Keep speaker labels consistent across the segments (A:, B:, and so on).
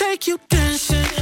A: take you dancing.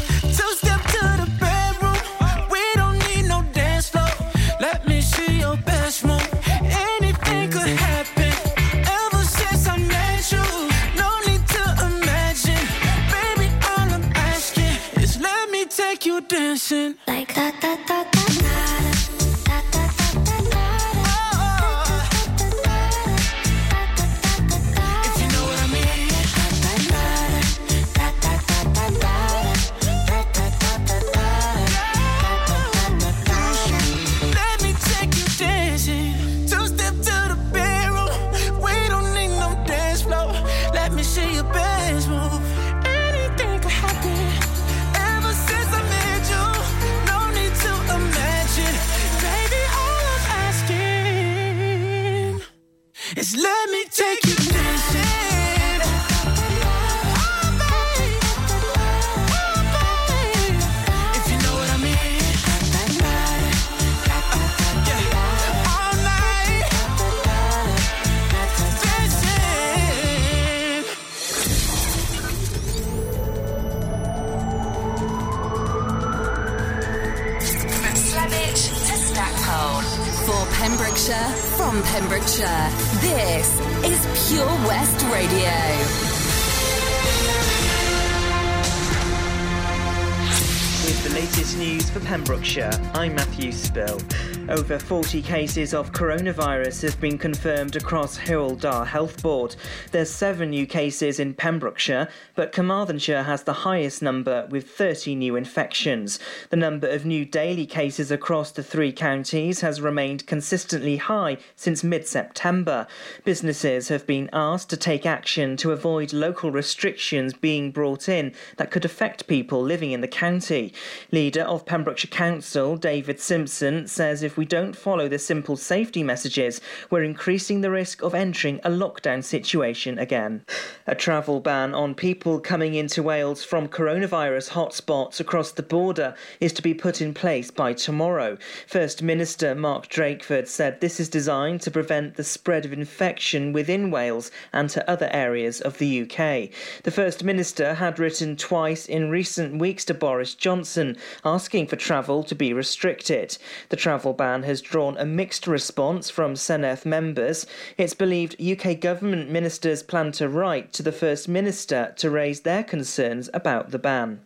B: 40 cases of coronavirus have been confirmed across Dda Health Board. There's seven new cases in Pembrokeshire, but Carmarthenshire has the highest number with 30 new infections. The number of new daily cases across the three counties has remained consistently high since mid-September. Businesses have been asked to take action to avoid local restrictions being brought in that could affect people living in the county. Leader of Pembrokeshire Council, David Simpson, says if we don't follow the simple safety messages, we're increasing the risk of entering a lockdown situation again. A travel ban on people coming into Wales from coronavirus hotspots across the border is to be put in place by tomorrow. First Minister Mark Drakeford said this is designed to prevent the spread of infection within Wales and to other areas of the UK. The First Minister had written twice in recent weeks to Boris Johnson asking for travel to be restricted. The travel ban has drawn a mixed response from Senedd members. It's believed UK government ministers plan to write to the First Minister to raise their concerns about the ban.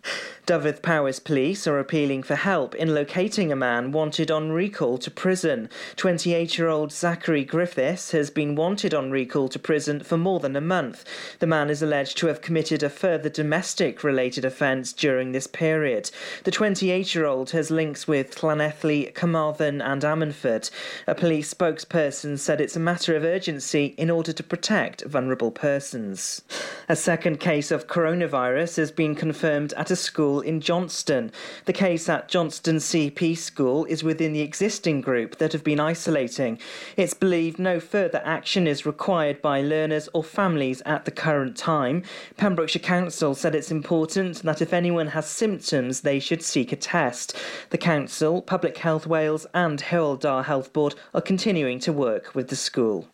B: Dyfed Powys police are appealing for help in locating a man wanted on recall to prison. 28 year old Zachary Griffiths has been wanted on recall to prison for more than a month. The man is alleged to have committed a further domestic related offence during this period. The 28 year old has links with Llanelli, Carmarthen, and Ammanford. A police spokesperson said it's a matter of urgency in order to protect vulnerable persons. A second case of coronavirus has been confirmed at a school in Johnston. The case at Johnston CP School is within the existing group that have been isolating. It's believed no further action is required by learners or families at the current time. Pembrokeshire Council said it's important that if anyone has symptoms, they should seek a test. The Council, Public Health Wales, and Hywel Dda Health Board are continuing to work with the school.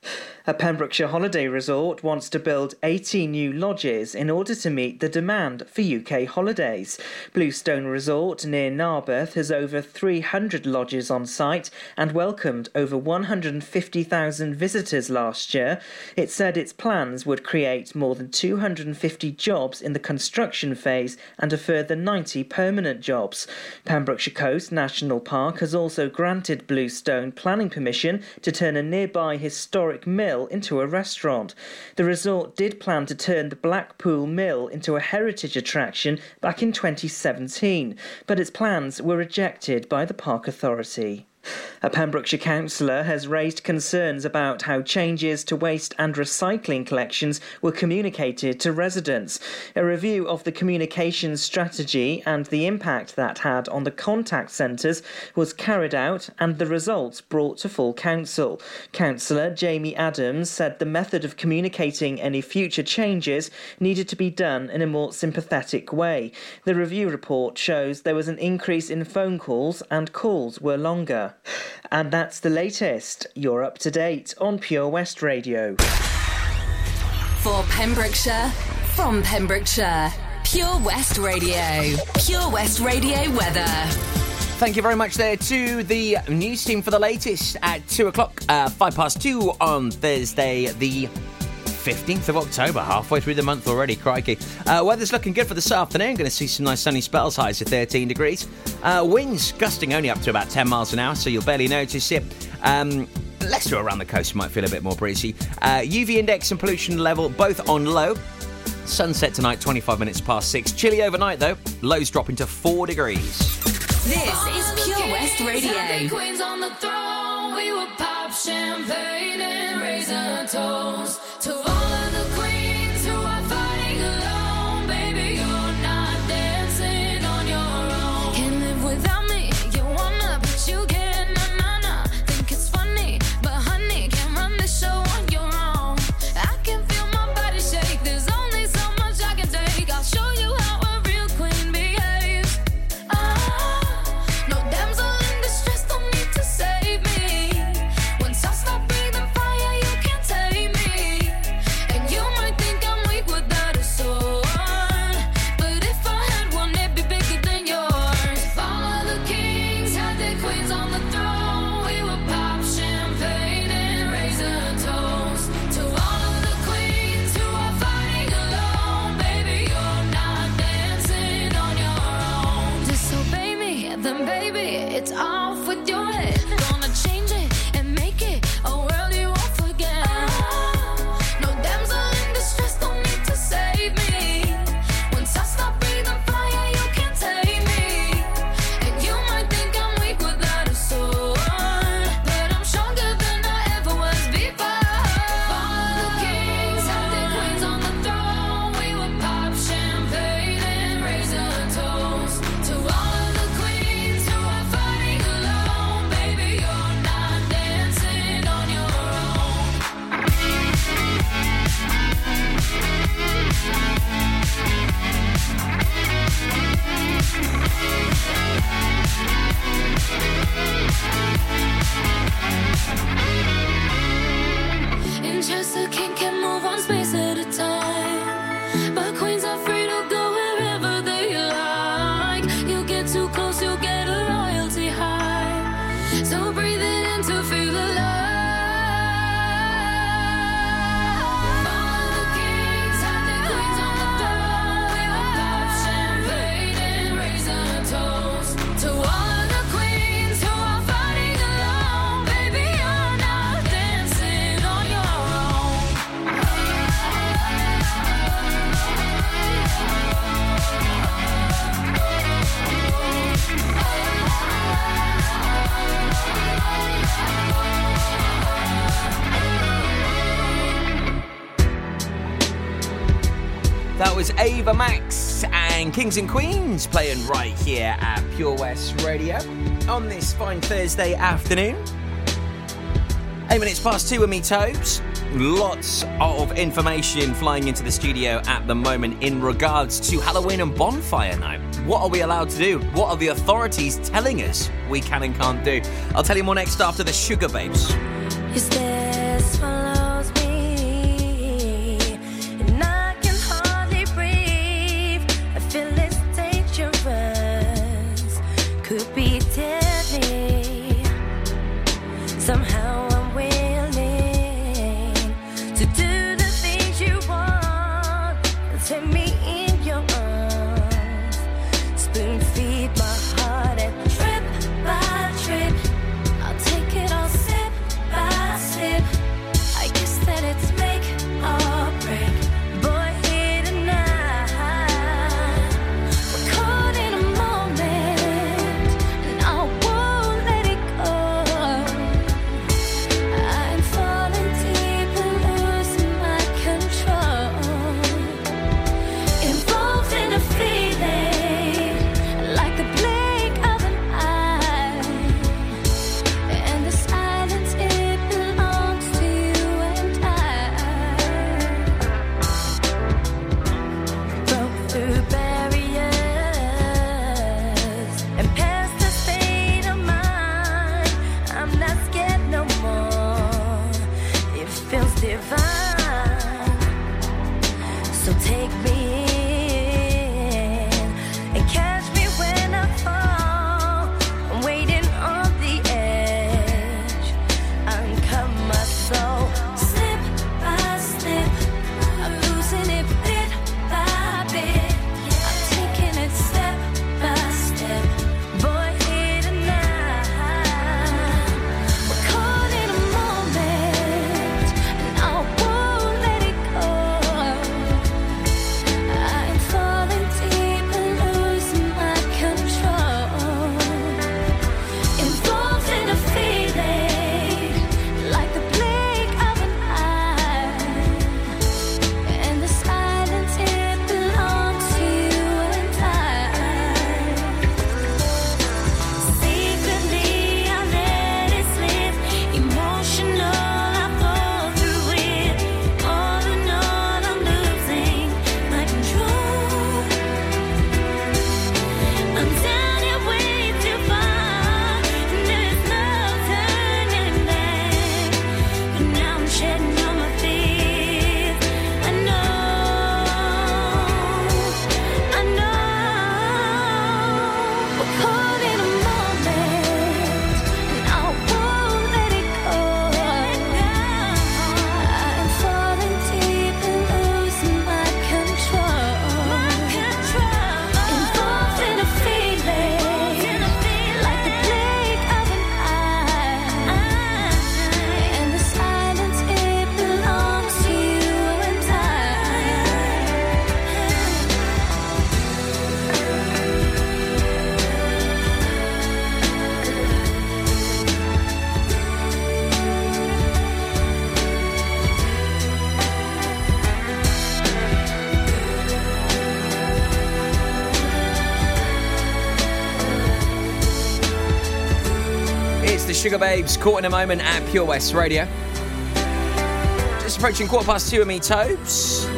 B: A Pembrokeshire holiday resort wants to build 80 new lodges in order to meet the demand for UK holidays. Bluestone Resort near Narberth has over 300 lodges on site and welcomed over 150,000 visitors last year. It said its plans would create more than 250 jobs in the construction phase and a further 90 permanent jobs. Pembrokeshire Coast National Park has also granted Bluestone planning permission to turn a nearby historic mill into a restaurant. The resort did plan to turn the Blackpool Mill into a heritage attraction back in 2017, but its plans were rejected by the Park Authority. A Pembrokeshire councillor has raised concerns about how changes to waste and recycling collections were communicated to residents. A review of the communications strategy and the impact that had on the contact centres was carried out and the results brought to full council. Councillor Jamie Adams said the method of communicating any future changes needed to be done in a more sympathetic way. The review report shows there was an increase in phone calls and calls were longer. And that's the latest. You're up to date on Pure West Radio.
C: For Pembrokeshire, from Pembrokeshire,
D: Pure West Radio. Pure West Radio weather.
E: Thank you very much there to the news team for the latest at 2 o'clock, uh, 5 past 2 on Thursday, the 15th of October, halfway through the month already, crikey. Uh, weather's looking good for this afternoon, going to see some nice sunny spells, highs to 13 degrees. Uh, winds gusting only up to about 10 miles an hour, so you'll barely notice it. Um, Leicester around the coast might feel a bit more breezy. Uh, UV index and pollution level both on low. Sunset tonight, 25 minutes past 6. Chilly overnight though, lows dropping to 4 degrees.
D: This is Pure West Radio.
F: Kings and Queens
E: playing right here at Pure West Radio on this fine Thursday afternoon. Eight minutes past two with me, Tobes. Lots of information flying into the studio at the moment in regards to Halloween and bonfire night. What are we allowed to do? What are the authorities telling us we can and can't do? I'll tell you more next after the
F: Sugababes. Sugababes, caught in a moment
E: at Pure West Radio. Just approaching quarter past two of me, Tobes.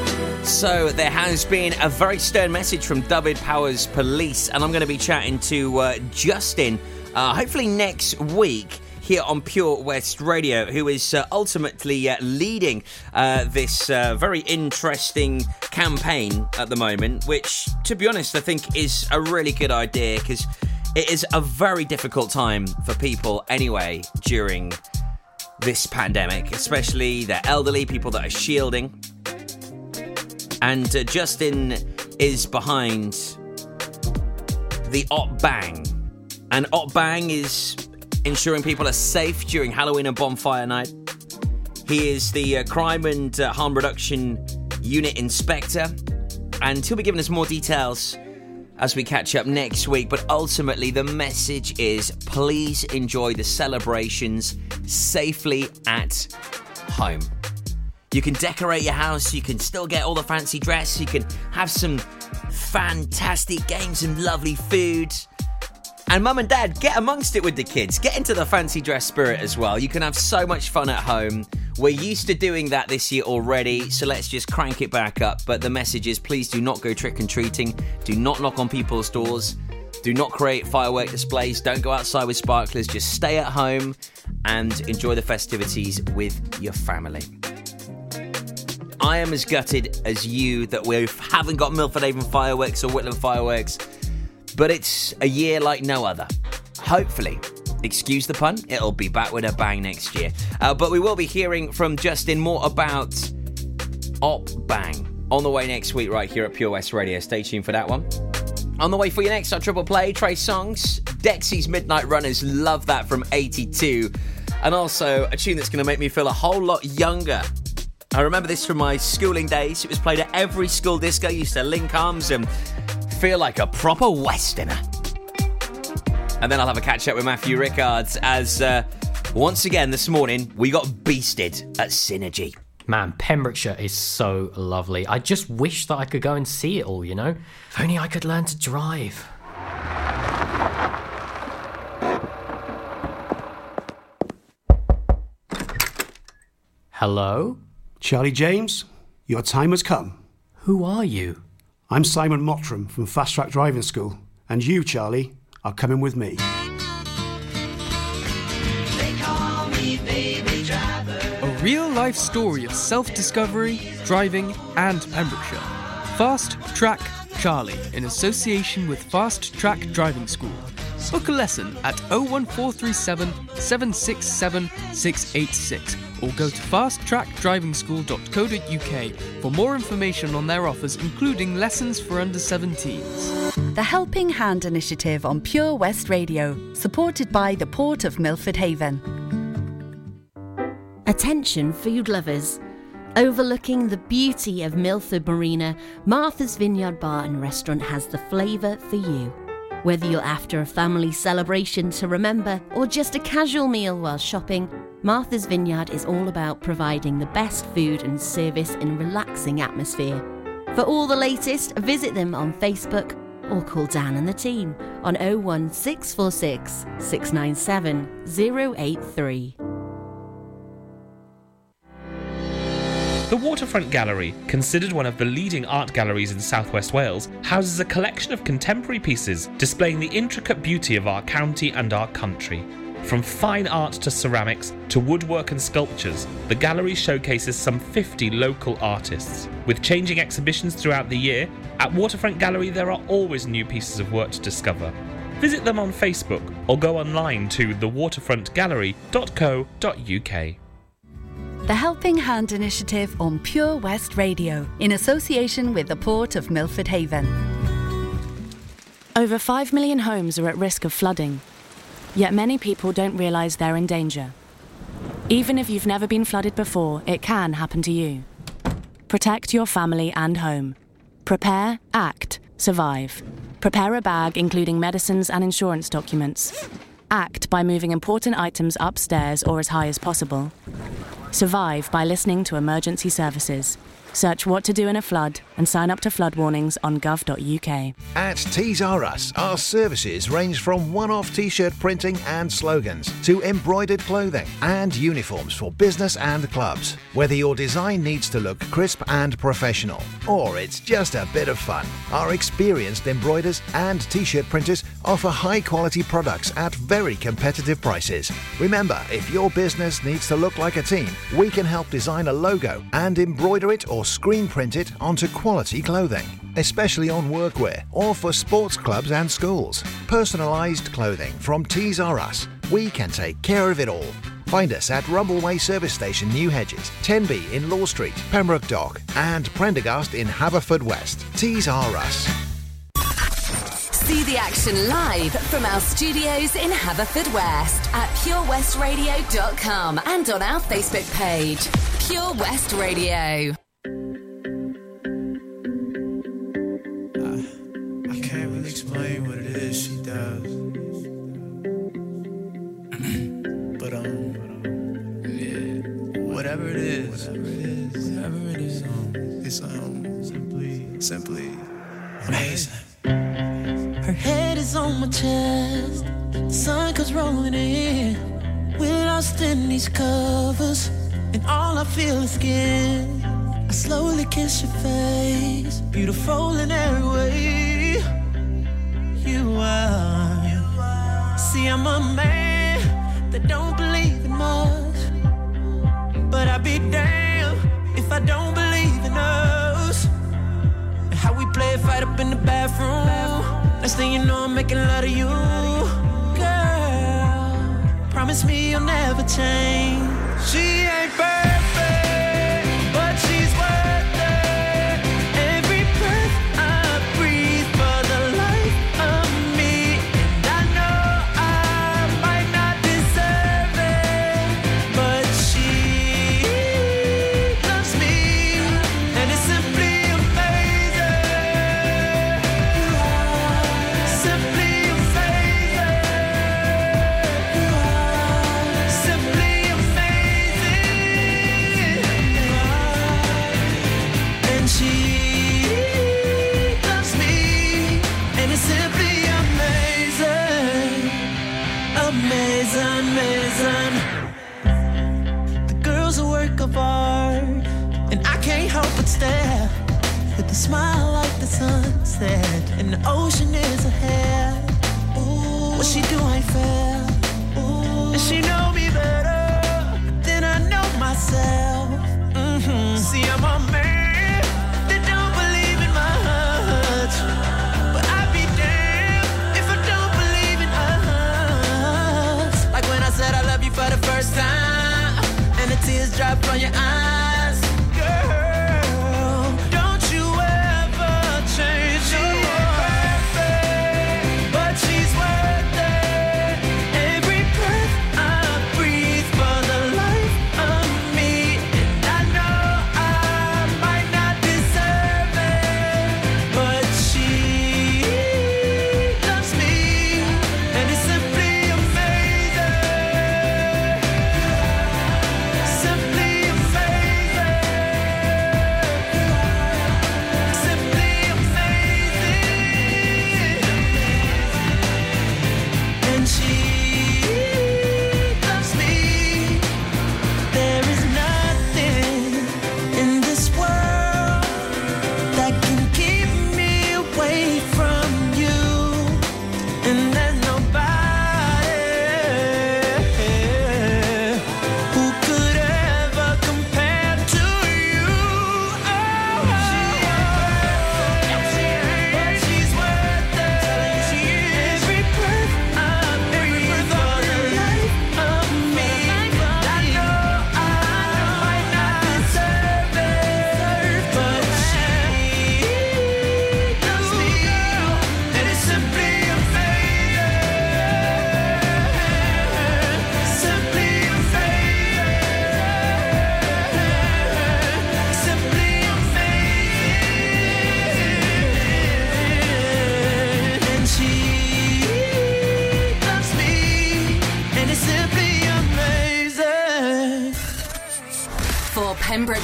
E: So there has been a very stern message from Dyfed-Powys Police, and I'm going to be chatting to uh, Justin, uh, hopefully next week here on Pure West Radio, who is uh, ultimately uh, leading uh, this uh, very interesting campaign at the moment, which, to be honest, I think is a really good idea because it is a very difficult time for people anyway during this pandemic, especially the elderly, people that are shielding. And uh, Justin is behind the Op Bang. And Op Bang is ensuring people are safe during Halloween and bonfire night. He is the uh, crime and uh, harm reduction unit inspector, and he'll be giving us more details as we catch up next week. But ultimately, the message is please enjoy the celebrations safely at home. You can decorate your house, you can still get all the fancy dress, you can have some fantastic games and lovely food. And mum and dad, get amongst it with the kids. Get into the fancy dress spirit as well. You can have so much fun at home. We're used to doing that this year already, so let's just crank it back up. But the message is please do not go trick and treating, do not knock on people's doors, do not create firework displays, don't go outside with sparklers, just stay at home and enjoy the festivities with your family. I am as gutted as you that we haven't got Milford Haven fireworks or Whitland fireworks, but it's a year like no other. Hopefully, excuse the pun, it'll be back with a bang next year. Uh, but we will be hearing from Justin more about Op Bang on the way next week, right here at Pure West Radio. Stay tuned for that one. On the way for your next our triple play, Trey Songz, Dexy's Midnight Runners, love that from 82. And also a tune that's going to make me feel a whole lot younger. I remember this from my schooling days. It was played at every school disco. Used to link arms and feel like a proper Westerner. And then I'll have a catch up with Matthew Rickards as uh, once again this morning we got beasted at Synergy.
G: Man, Pembrokeshire is so lovely. I just wish that I could go and see it all, you know? If only I could learn to drive. Hello?
H: Charlie James, your time has come.
G: Who are you?
H: I'm Simon Mottram from Fast Track Driving School, and you, Charlie, are coming with me.
I: A real life story of self discovery, driving, and Pembrokeshire. Fast Track Charlie in association with Fast Track Driving School. Book a lesson at 01437 767 686 or go to fasttrackdrivingschool.co.uk for more information on their offers, including lessons for under 17s.
J: The Helping Hand initiative on Pure West Radio, supported by the Port of Milford Haven.
F: Attention, food lovers. Overlooking the beauty of Milford Marina, Martha's Vineyard Bar and Restaurant has the flavour for you. Whether you're after a family celebration to remember or just a casual meal while shopping, Martha's Vineyard is all about providing the best food and service in a relaxing atmosphere. For all the latest, visit them on Facebook or call Dan and the team on 01646 697 083.
K: The Waterfront Gallery, considered one of the leading art galleries in southwest Wales, houses a collection of contemporary pieces displaying the intricate beauty of our county and our country. From fine art to ceramics to woodwork and sculptures, the gallery showcases some 50 local artists. With changing exhibitions throughout the year, at Waterfront Gallery there are always new pieces of work to discover. Visit them on Facebook or go online to thewaterfrontgallery.co.uk.
J: The Helping Hand initiative on Pure West Radio, in association with the Port of Milford Haven.
D: Over 5 million homes are at risk of flooding, yet many people don't realise they're in danger. Even if you've never been flooded before, it can happen to you. Protect your family and home. Prepare, act, survive. Prepare a bag including medicines and insurance documents. Act by moving important items upstairs or as high as possible. Survive by listening to emergency services. Search what to do in a flood and sign up to flood warnings on gov.uk.
L: At Tees R Us, our services range from one off t shirt printing and slogans to embroidered clothing and uniforms for business and clubs. Whether your design needs to look crisp and professional, or it's just a bit of fun, our experienced embroiders and t shirt printers offer high quality products at very competitive prices. Remember, if your business needs to look like a team, we can help design a logo and embroider it or screen print it onto quality clothing, especially on workwear or for sports clubs and schools. Personalised clothing from Tees R Us. We can take care of it all. Find us at Rumbleway Service Station, New Hedges, 10B in Law Street, Pembroke Dock, and Prendergast in Haverfordwest. Tees R Us.
M: See the action live from our studios in Haverfordwest at purewestradio.com and on our Facebook page. Pure West Radio.
N: Simply, simply amazing.
A: Her head is on my chest. The sun comes rolling in. We're lost in these covers, and all I feel is skin. I slowly kiss your face, beautiful in every way. You are. See, I'm a man that don't believe in much, but I'd be damned if I don't believe in us. Play fight up in the bathroom. Next thing you know, I'm making love to you. Girl, promise me you'll never change. She ain't perfect, ocean is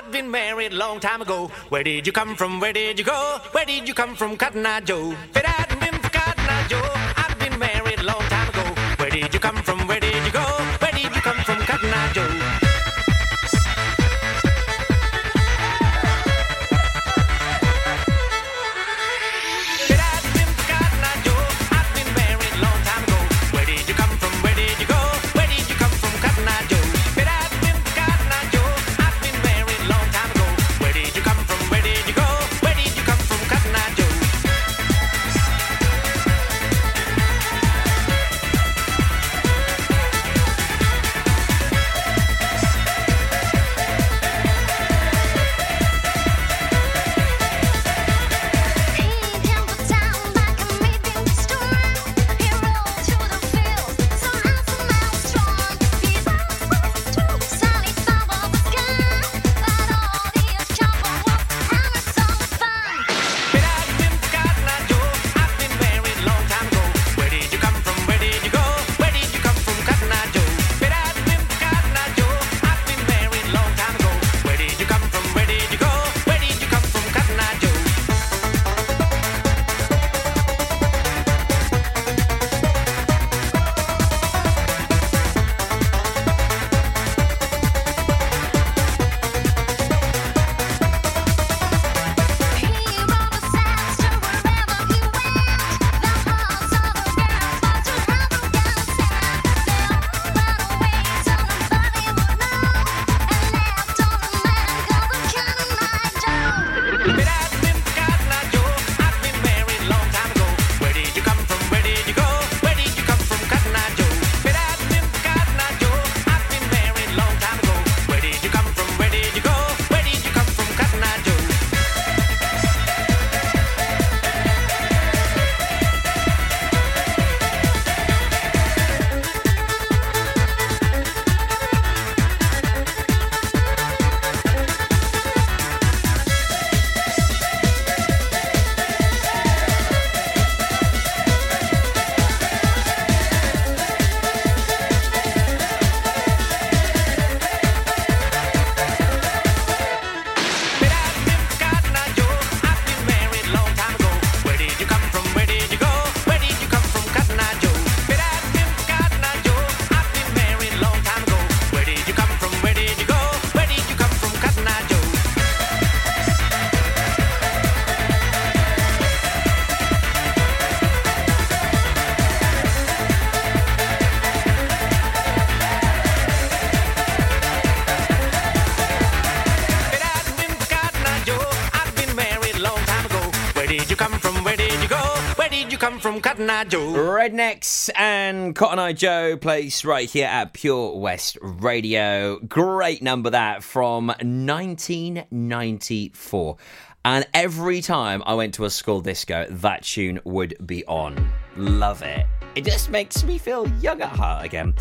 O: I've been married long time ago. Where did you come from? Where did you go? Where did you come from, Cotton Eye Joe? Fit out.
E: Rednex and Cotton Eye Joe place right here at Pure West Radio. Great number that from 1994. And every time I went to a school disco, that tune would be on. Love it. It just makes me feel young at heart again.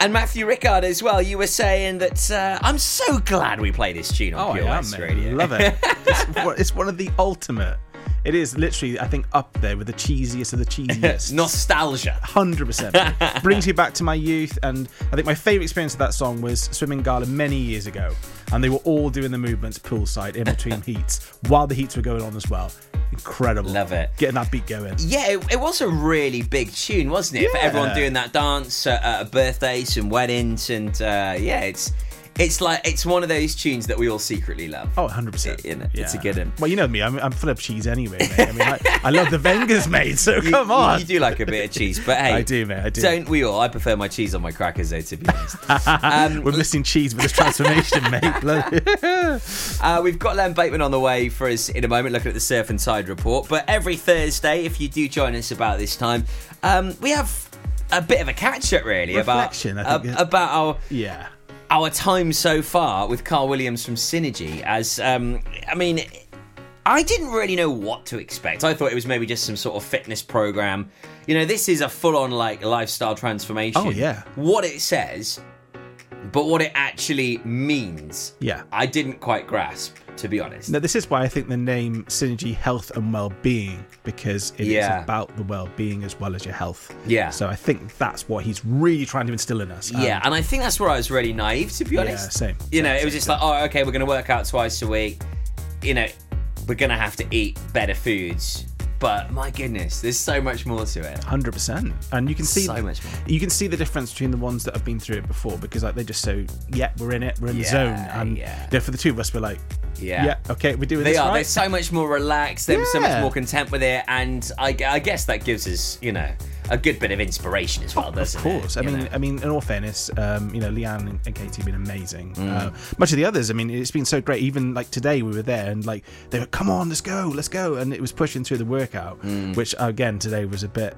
E: And Matthew Rickard as well. You were saying that uh, I'm so glad we play this tune on
P: Oh,
E: Pure
P: I
E: West. Radio.
P: Love it. it's, it's one of the ultimate. It is literally, I think, up there with the cheesiest of the cheesiest.
E: Nostalgia.
P: Hundred percent. Brings you back to my youth, and I think my favourite experience of that song was swimming gala many years ago, and they were all doing the movements poolside in between heats while the heats were going on as well. Incredible.
E: Love it.
P: Getting that beat going.
E: Yeah, it, it was a really big tune, wasn't it? For everyone doing that dance at, at birthdays and weddings, and uh, yeah, it's it's like it's one of those tunes that we all secretly love.
P: Oh, 100 percent.
E: It's a good one.
P: Well, you know me. I'm, I'm full of cheese anyway, mate. I mean, I, I love the Vengers, mate. So
E: You-
P: come on.
E: You, do like a bit of cheese, but hey,
P: I do, mate. I do.
E: Don't we all? I prefer my cheese on my crackers, though. To be honest, um,
P: We're missing cheese with this transformation, mate.
E: Uh, we've got Len Bateman on the way for us in a moment, looking at the Surf and Tide report. But every Thursday, if you do join us about this time, um, we have a bit of a catch up, really,
P: Reflection, I
E: about
P: think,
E: uh, about our
P: yeah.
E: Our time so far with Carl Williams from Synergy. As um, I mean, I didn't really know what to expect. I thought it was maybe just some sort of fitness program. You know, this is a full on like lifestyle transformation.
P: Oh, yeah.
E: What it says, but what it actually means.
P: Yeah.
E: I didn't quite grasp, to be honest.
P: Now, this is why I think the name Synergy Health and Well-being because it is
E: Yeah.
P: about the well-being as well as your health.
E: Yeah.
P: So I think that's what he's really trying to instill in us. Um,
E: Yeah, and I think that's where I was really naive, to be honest.
P: Yeah, same,
E: You know, it was just like, oh, okay, we're going to work out twice a week. You know, we're going to have to eat better foods. But my goodness, there's so much more to it.
P: Hundred percent, and you can see
E: So much more.
P: You can see the difference between the ones that have been through it before because like they're just so yeah, we're in it, we're in the zone, and
E: yeah.
P: for the two of us, we're like
E: Yeah.
P: yeah, okay, we're doing
E: They
P: this
E: are.
P: right.
E: They're so much more relaxed. They're so much more content with it, and I, I guess that gives us, you know, a good bit of inspiration as well, doesn't
P: Of course.
E: it?
P: I mean,
E: know?
P: I mean, in all fairness, um, you know, Leanne and, Katie have been amazing.
E: Mm.
P: Uh, much of the others, I mean, it's been so great. Even like today, we were there and like they were, come on, let's go, let's go, and it was pushing through the workout,
E: Mm.
P: which again today was a bit,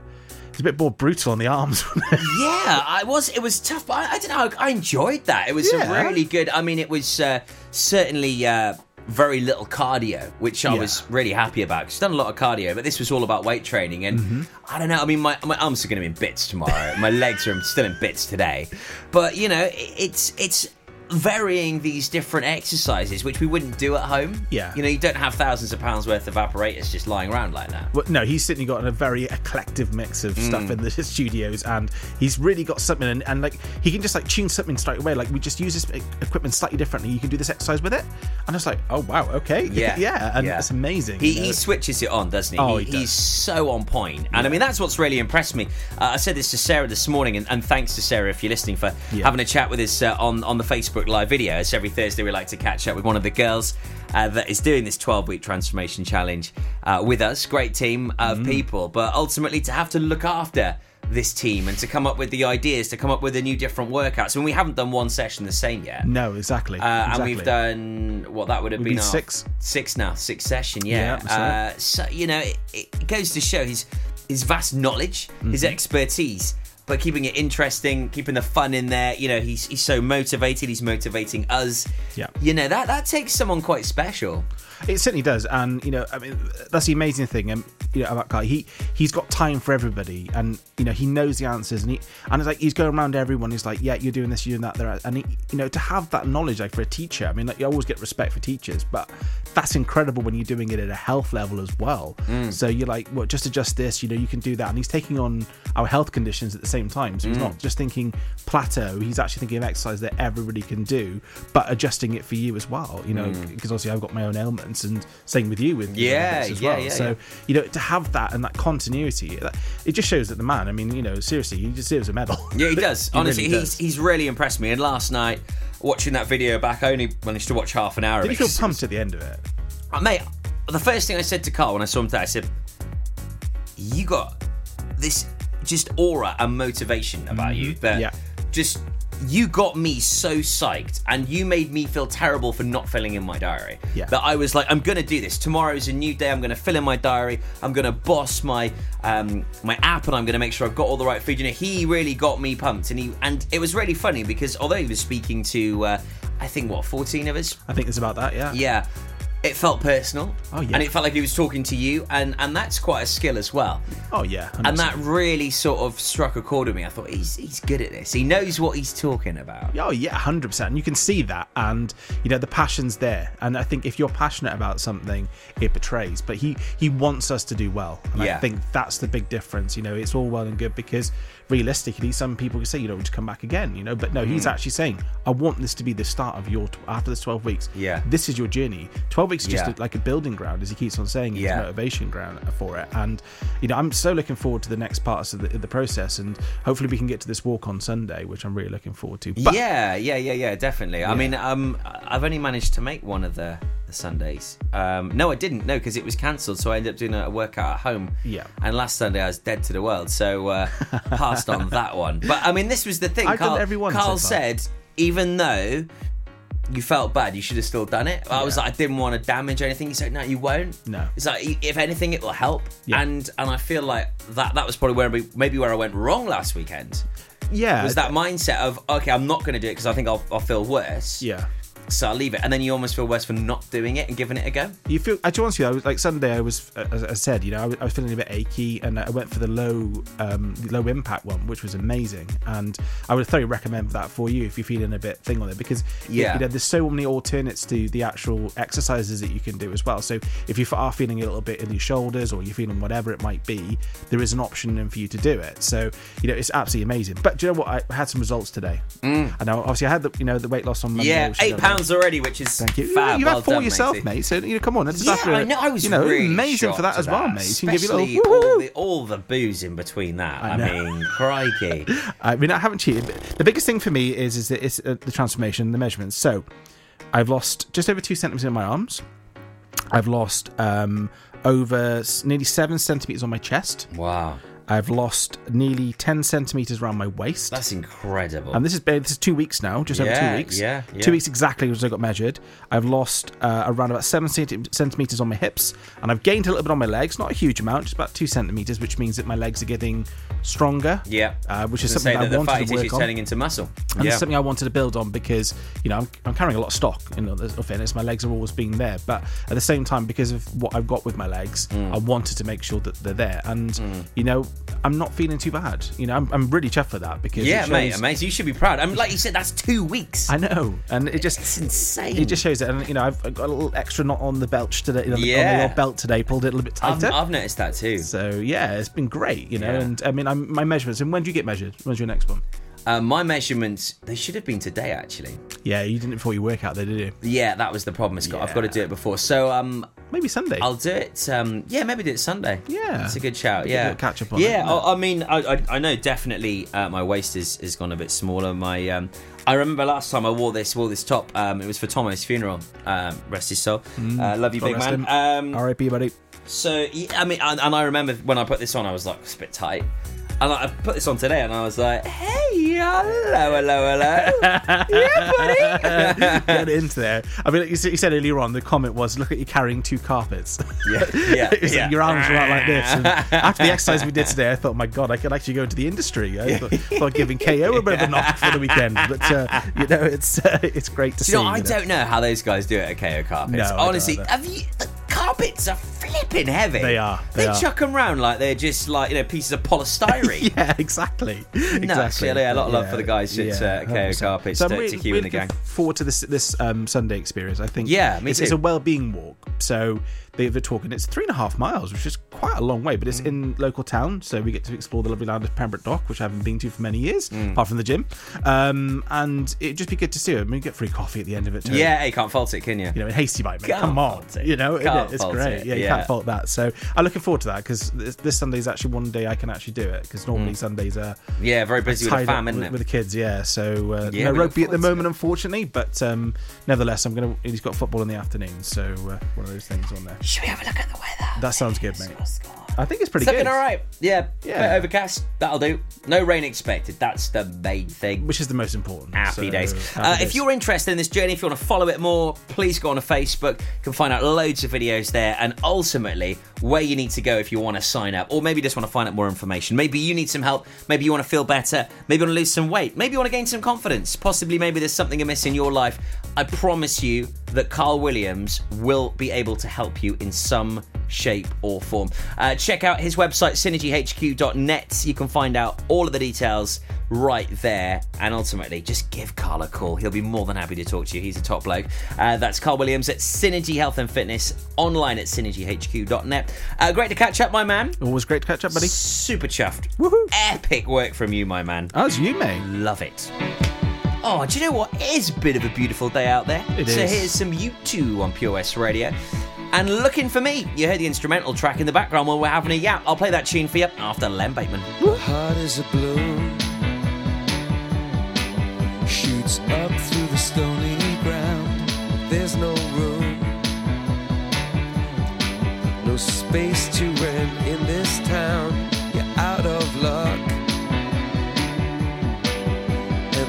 P: it's a bit more brutal on the arms.
E: yeah, I was. It was tough, but I, I don't know. I enjoyed that. It was
P: Yeah.
E: really good. I mean, it was uh, certainly uh, very little cardio, which I
P: Yeah.
E: was really happy about. She's done a lot of cardio, but this was all about weight training, and
P: Mm-hmm.
E: I don't know. I mean, my my arms are going to be in bits tomorrow. my legs are still in bits today, but you know, it, it's it's varying these different exercises which we wouldn't do at home
P: Yeah.
E: you know you don't have thousands of pounds worth of apparatus just lying around like that
P: Well, no, he's certainly got a very eclectic mix of stuff
E: Mm.
P: in the studios, and he's really got something. And, and like he can just like tune something straight away. Like we just use this equipment slightly differently. You can do this exercise with it, and it's like, oh wow, okay,
E: Yeah,
P: yeah, and
E: yeah.
P: it's amazing.
E: He,
P: you know?
E: he switches it on, doesn't he?
P: Oh,
E: he,
P: he does.
E: he's so on point. And I mean, that's what's really impressed me. Uh, I said this to Sarah this morning, and, and thanks to Sarah if you're listening for
P: Yeah.
E: having a chat with us uh, on, on the Facebook Live video. As every Thursday, we like to catch up with one of the girls uh, that is doing this 12 week transformation challenge uh, with us. Great team of
P: Mm.
E: people, but ultimately to have to look after this team and to come up with the ideas, to come up with a new different workouts. And we haven't done one session the same yet.
P: No, exactly.
E: Uh, And we've done what that would have been
P: been six.
E: six now, six session. Yeah.
P: Yeah,
E: uh, so you know, it, it goes to show his his vast knowledge, his
P: Mhm.
E: expertise, but keeping it interesting, keeping the fun in there. You know, he's he's so motivated. He's motivating us.
P: Yeah.
E: You know that that takes someone quite special.
P: It certainly does, and you know, I mean, that's the amazing thing. And you know, about Kai, he he's got time for everybody, and you know, he knows the answers, and he and it's like he's going around everyone. He's like, yeah, you're doing this, you're doing that, there, and he, you know, to have that knowledge, like for a teacher, I mean, like you always get respect for teachers, but that's incredible when you're doing it at a health level as well.
E: Mm.
P: So you're like, well, just adjust this, you know, you can do that, and he's taking on our health conditions at the same time. So he's
E: Mm.
P: not just thinking plateau; he's actually thinking of exercise that everybody can do, but adjusting it for you as well. You know,
E: Mm.
P: because obviously I've got my own ailments, and same with you with
E: Yeah,
P: as
E: yeah,
P: well.
E: yeah,
P: so
E: yeah.
P: you know, to have that and that continuity, that, it just shows that the man. I mean, you know, seriously, he deserves a medal.
E: Yeah, he does.
P: He
E: Honestly,
P: really
E: he's he's really impressed me. And last night, watching that video back, I only managed to watch half an hour
P: Did
E: of
P: you feel pumped at the end of it?
E: Uh, mate, the first thing I said to Carl when I saw him today, I said, "You got this just aura and motivation about you
P: Mhm.
E: that
P: Yeah.
E: just you got me so psyched and you made me feel terrible for not filling in my diary.
P: Yeah.
E: That I was like, I'm gonna do this. Tomorrow is a new day. I'm gonna fill in my diary. I'm gonna boss my um, my app and I'm gonna make sure I've got all the right food. You know, he really got me pumped and he and it was really funny because although he was speaking to uh, I think what 14 of us.
P: I think it's about that. Yeah.
E: Yeah. It felt personal.
P: Oh, yeah.
E: And it felt like he was talking to you and and that's quite a skill as well.
P: Oh yeah.
E: And that really sort of struck a chord with me. I thought he's he's good at this. He knows what he's talking about.
P: Oh yeah, hundred percent. And you can see that, and you know the passion's there. And I think if you're passionate about something, it betrays. But he he wants us to do well, and I think that's the big difference. You know, it's all well and good because realistically, some people can say, you know, just come back again. You know, but no, he's
E: Mm.
P: actually saying, I want this to be the start of your after this twelve weeks.
E: Yeah.
P: this is your journey. Twelve weeks is just
E: Yeah.
P: a, like a building ground, as he keeps on saying. It's motivation ground for it. And you know, I'm so looking forward to the next parts of the, the process, and hopefully we can get to this walk on Sunday, which I'm really looking forward to. But
E: yeah, yeah, yeah, yeah, definitely. I mean, um, I've only managed to make one of the, the Sundays. Um, no, I didn't. No, because it was cancelled, so I ended up doing a workout at home.
P: Yeah.
E: And last Sunday I was dead to the world, so uh, passed on that one. But I mean, this was the thing.
P: I've done
E: Carl,
P: every one
E: Carl
P: far.
E: said, even though you felt bad, you should have still done it. I was like, I didn't want to damage anything. He said, No, you won't.
P: No.
E: It's like if anything, it will help.
P: Yeah.
E: And and I feel like that that was probably where we, maybe where I went wrong last weekend
P: yeah,
E: was that mindset of okay, I'm not going to do it because I think I'll, I'll feel worse.
P: Yeah.
E: So I'll leave it, and then you almost feel worse for not doing it and giving it a go.
P: You feel? I just want to. I was like Sunday. I was, as I said, you know, I was, I was feeling a bit achy, and I went for the low, um, low impact one, which was amazing. And I would thoroughly recommend that for you if you're feeling a bit thing on it, because
E: Yeah.
P: you know, there's so many alternates to the actual exercises that you can do as well. So if you are feeling a little bit in your shoulders, or you're feeling whatever it might be, there is an option for you to do it. So you know, it's absolutely amazing. But do you know what? I had some results today.
E: Mm.
P: I know. Obviously, I had the, you know, the weight loss on Monday.
E: yeah, eight
P: lovely.
E: Already, which is
P: Thank you.
E: Fab.
P: you
E: well
P: have four
E: done,
P: yourself, mate. So you know, come on. It's
E: Yeah,
P: after
E: I know. I was
P: you know,
E: really
P: amazing for that as well,
E: at
P: mate. You can give you
E: Especially all the, all the booze in between that.
P: I
E: I, mean, crikey.
P: I mean, I haven't cheated. But the biggest thing for me is is that it's uh, the transformation, the measurements. So, I've lost just over two centimeters in my arms. I've lost um, over nearly seven centimeters on my chest.
E: Wow,
P: I've lost nearly ten centimeters around my waist.
E: that's incredible.
P: And this is this is two weeks now, just over two weeks.
E: yeah, yeah.
P: Two weeks exactly as I got measured. I've lost uh, around about seven centimeters on my hips, and I've gained a little bit on my legs. Not a huge amount, just about two centimeters, which means that my legs are getting stronger.
E: yeah,
P: uh, which is something
E: say
P: I
E: the
P: wanted to work on.
E: turning into muscle.
P: And
E: yeah.
P: it's something I wanted to build on because, you know, I'm, I'm carrying a lot of stock in all this- fairness. My legs are always being there. But at the same time, because of what I've got with my legs,
E: Mm.
P: I wanted to make sure that they're there. And, you know, I'm not feeling too bad. You know, I'm, I'm really chuffed for that because.
E: yeah,
P: it
E: mate, amazing. You should be proud. I mean, like you said, that's two weeks.
P: I know. And it just.
E: It's insane.
P: It just shows it. And, you know, I've, I've got a little extra knot on the belt today, on the- on
E: Yeah.
P: the belt today, pulled it a little bit
E: I've,
P: tighter.
E: I've noticed that too.
P: so, yeah, it's been great, you know.
E: Yeah.
P: And I mean, I'm, my measurements. And when do you get measured? When's your next one?
E: Uh, my measurements, they should have been today, actually.
P: Yeah, you didn't before you work out there, did you?
E: Yeah, that was the problem, Scott. I've got to do it before. So, um,
P: Maybe Sunday.
E: I'll do it. Um, yeah, maybe do it Sunday.
P: Yeah.
E: it's a good shout. Yeah,
P: catch up on
E: yeah.
P: it,
E: I, I mean, I, I, I know definitely uh, my waist is has gone a bit smaller. My, um, I remember last time I wore this wore this top. Um, it was for Tomo's funeral. Um, rest his soul. uh, love you, big man. Um,
P: R.I.P. buddy.
E: so yeah, I mean, and, and I remember when I put this on, I was like, it's a bit tight. And I put this on today, and I was like, "Hey, hello, hello, hello, yeah, buddy."
P: Get into there. I mean, like you said earlier on, the comment was, "Look at you carrying two carpets."
E: Yeah, yeah,
P: It's like
E: yeah.
P: your arms are out like this. And after the exercise we did today, I thought, my God, I could actually go into the industry. I thought, thought giving KO a bit of a knock for the weekend, but uh, you know, it's uh, it's great to see.
E: you know, I
P: you know.
E: don't know how those guys do it at KO Carpets.
P: No,
E: Honestly, have you? Carpets are flipping heavy.
P: They are, they
E: They, chuck them around like they're just like you know pieces of polystyrene.
P: Yeah, exactly.
E: Nuts.
P: exactly.
E: Yeah, a lot of love for the guys at, uh, KO
P: 100%.
E: Carpets
P: So really,
E: to Q
P: really
E: and the gang.
P: Forward to this this um, Sunday experience. I think.
E: Yeah, me
P: it's, it's a well-being walk. So they, they're talking. It's three and a half miles, which is quite a long way, but it's
E: Mm.
P: in local town, so we get to explore the lovely land of Pembroke Dock, which I haven't been to for many years,
E: Mm.
P: apart from the gym. Um, and it'd just be good to see. I mean, get free coffee at the end of it too.
E: Yeah, you can't fault it, can you?
P: You know, in Hasty Bite, mate.
E: Can't
P: Come on.
E: it.
P: You know, it? it's great.
E: it.
P: Yeah, you
E: Yeah.
P: can't fault that. So I'm looking forward to that because this, this Sunday is actually one day I can actually do it because normally
E: Mm.
P: Sundays are
E: Yeah, very busy with the fam, isn't
P: with,
E: it?
P: with the kids. Yeah, so uh,
E: Yeah,
P: no rugby at the moment, unfortunately, but um, nevertheless, I'm gonna. He's got football in the afternoon, so uh, one of those things on there.
E: Should we have a look at the weather?
P: That sounds good, mate. I think it's pretty
E: It's looking all right. Yeah,
P: Yeah.
E: bit overcast. That'll do. No rain expected. That's the main thing.
P: Which is the most important.
E: Happy
P: So,
E: days.
P: happy
E: Uh,
P: days.
E: if you're interested in this journey, if you want to follow it more, please go on to Facebook. You can find out loads of videos there, and ultimately where you need to go if you want to sign up, or maybe just want to find out more information. Maybe you need some help. Maybe you want to feel better. Maybe you want to lose some weight. Maybe you want to gain some confidence. Possibly, maybe there's something amiss in your life. I promise you that Carl Williams will be able to help you in some shape or form. Uh, check out his website, synergyhq.net. You can find out all of the details right there. And ultimately, just give Carl a call. He'll be more than happy to talk to you. He's a top bloke. Uh, that's Carl Williams at Synergy Health and Fitness, online at synergyhq.net. Uh, great to catch up, my man.
P: Always great to catch up, buddy.
E: Super chuffed. Woohoo. Epic work from you, my man.
P: As you, mate.
E: Love it. Oh, do you know what? It is a bit of a beautiful day out there.
P: It
E: so
P: is.
E: here's some U2 on Pure West Radio. And looking for me, you heard the instrumental track in the background while we're having a yap. I'll play that tune for you after Len Bateman.
A: Heart is a balloon shoots up through the stony ground. There's no room, no space to rent in this town. You're out of luck,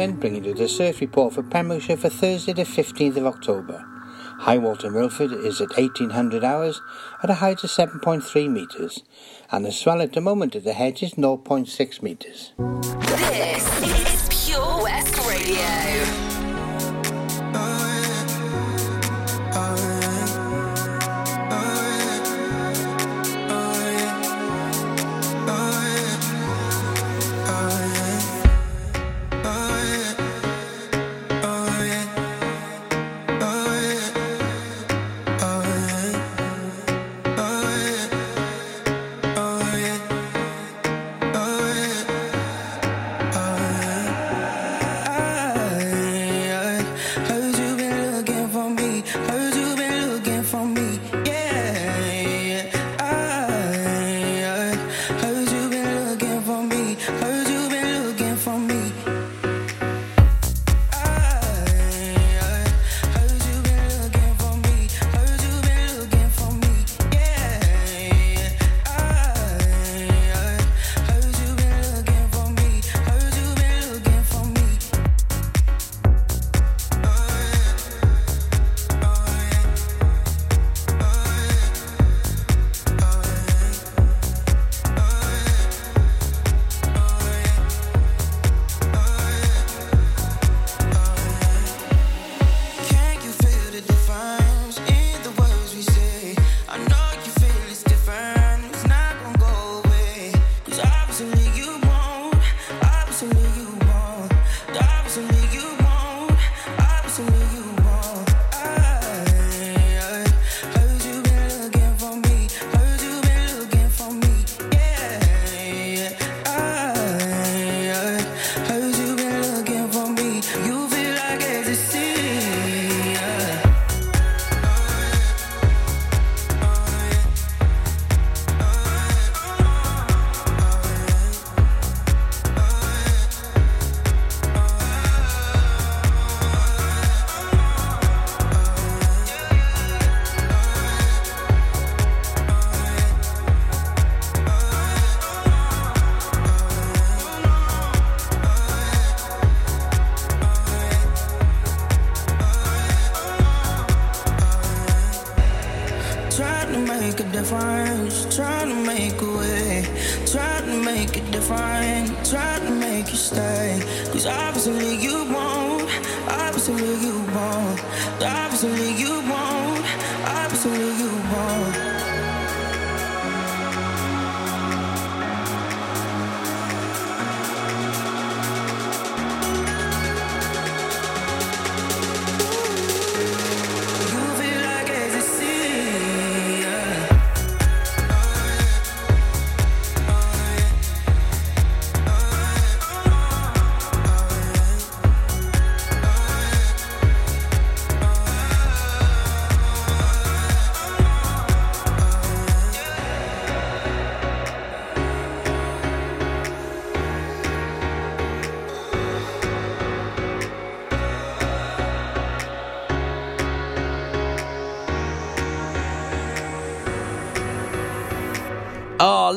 Q: Bringing you the surf report for Pembrokeshire for Thursday, the 15th of October. High water in Milford is at 1800 hours at a height of 7.3 metres, and the swell at the moment at the hedge is 0.6 metres.
A: This is Pure West Radio.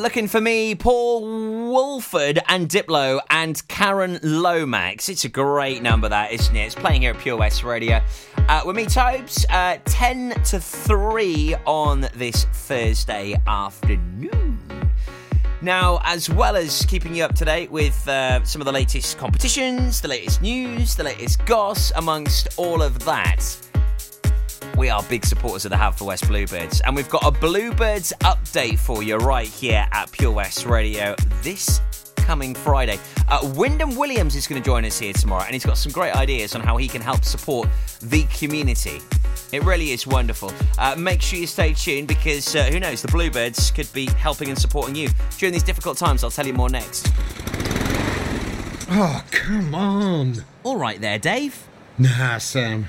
R: Looking for me,
E: Paul Woolford and Diplo and Kareen Lomax. It's a great number, that, isn't it? It's playing here at Pure West Radio. Uh, with me, Tobes, uh, 10 to 3 on this Thursday afternoon. Now, as well as keeping you up to date with uh, some of the latest competitions, the latest news, the latest goss, amongst all of that, we are big supporters of the Haverfordwest Bluebirds, and we've got a Bluebirds update for you right here at Pure West Radio this coming Friday. Uh, Wyndham Williams is going to join us here tomorrow, and he's got some great ideas on how he can help support the community. It really is wonderful. Uh, make sure you stay tuned because uh, who knows, the Bluebirds could be helping and supporting you during these difficult times. I'll tell you more next.
S: Oh, come on.
E: All right there, Dave.
S: Nah, Sam.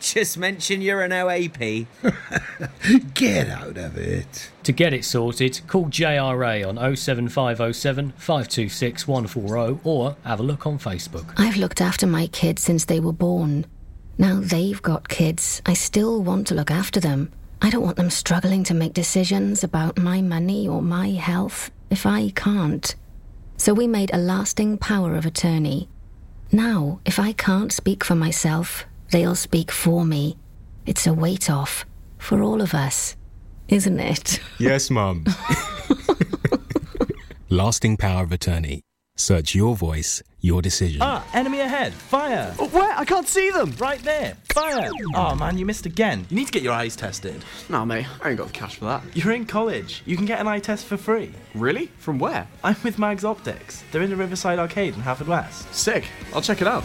E: Just mention you're an OAP.
T: Get out of it.
G: To get it sorted, call JRA on 07507 526 140 or have a look on Facebook.
U: I've looked after my kids since they were born. Now they've got kids. I still want to look after them. I don't want them struggling to make decisions about my money or my health if I can't. So we made a lasting power of attorney. Now, if I can't speak for myself, they'll speak for me. It's a weight off for all of us, isn't it?
V: Yes, Mum. Lasting power of attorney. Search your voice, your decision.
W: Ah, enemy ahead! Fire!
X: where? I can't see them!
W: Right there! Fire! Oh man, you missed again. You need to get your eyes tested.
X: Nah, mate, I ain't got the cash for that.
W: You're in college. You can get an eye test for free.
X: Really? From where?
W: I'm with Mags Optics. They're in the Riverside Arcade in Haverfordwest.
X: Sick. I'll check it out.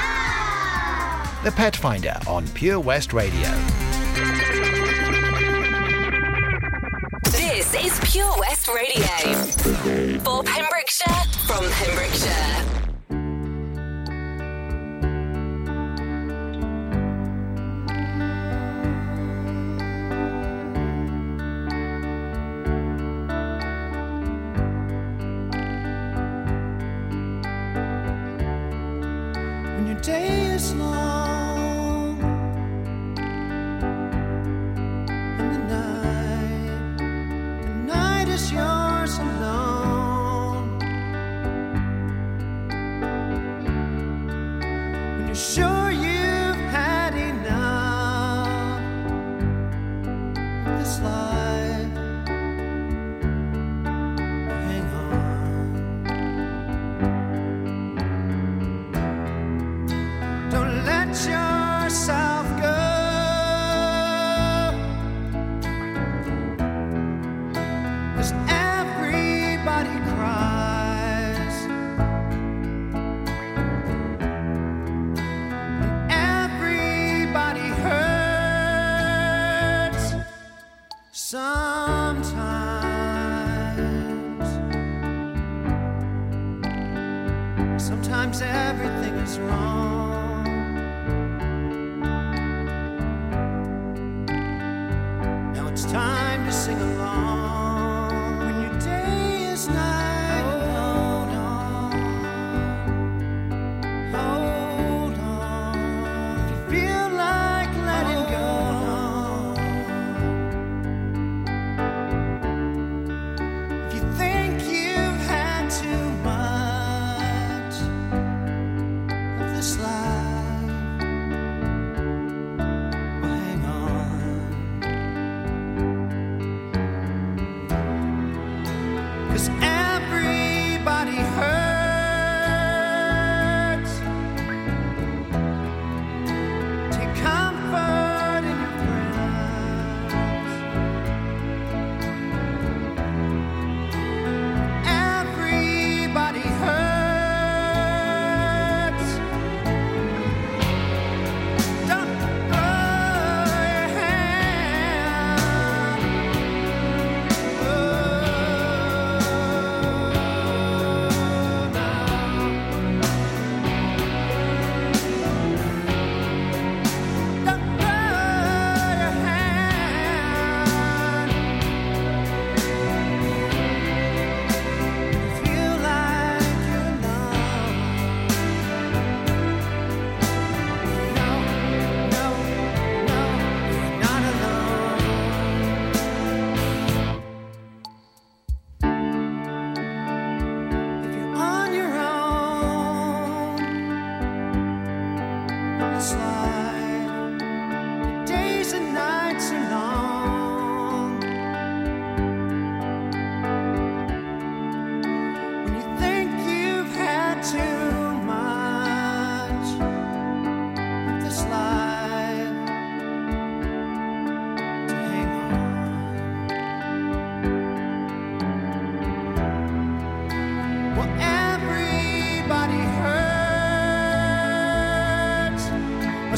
L: The Pet Finder on Pure West Radio.
Y: This is Pure West Radio. For Pembrokeshire, from Pembrokeshire.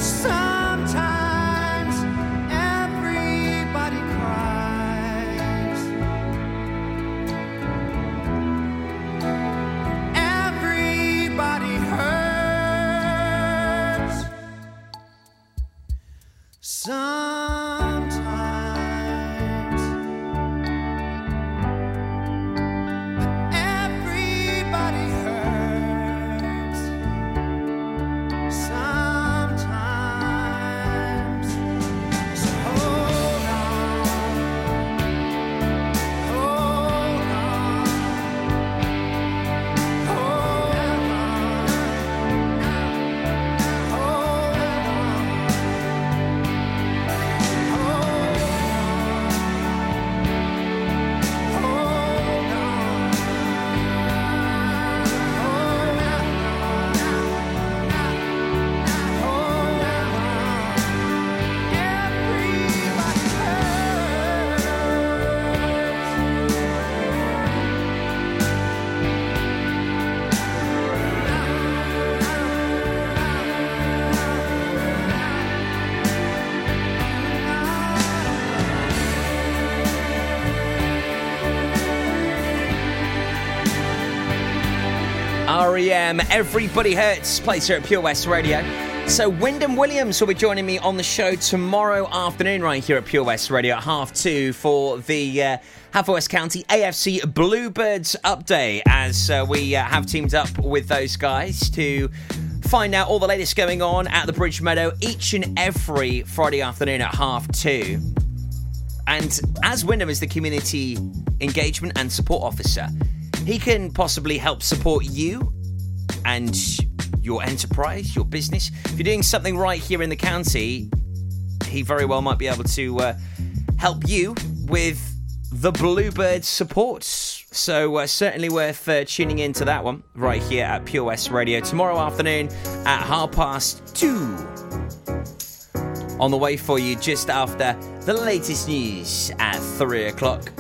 Z: sun.
E: REM. Everybody Hurts plays here at Pure West Radio. So Wyndham Williams will be joining me on the show tomorrow afternoon, right here at Pure West Radio at half two for the uh, County AFC Bluebirds update. As uh, we uh, have teamed up with those guys to find out all the latest going on at the Bridge Meadow each and every Friday afternoon at half two. And as Wyndham is the community engagement and support officer, he can possibly help support you and your enterprise, your business. If you're doing something right here in the county, he very well might be able to uh, help you with the Bluebird support. So, uh, certainly worth uh, tuning in to that one right here at Pure West Radio tomorrow afternoon at half past two. On the way for you just after the latest news at three o'clock.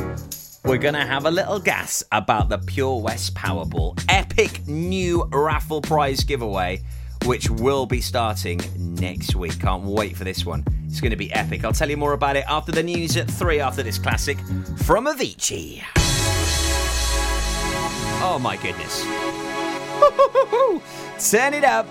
E: We're gonna have a little gas about the Pure West Powerball epic new raffle prize giveaway, which will be starting next week. Can't wait for this one. It's gonna be epic. I'll tell you more about it after the news at three after this classic from Avicii. Oh my goodness. Turn it up.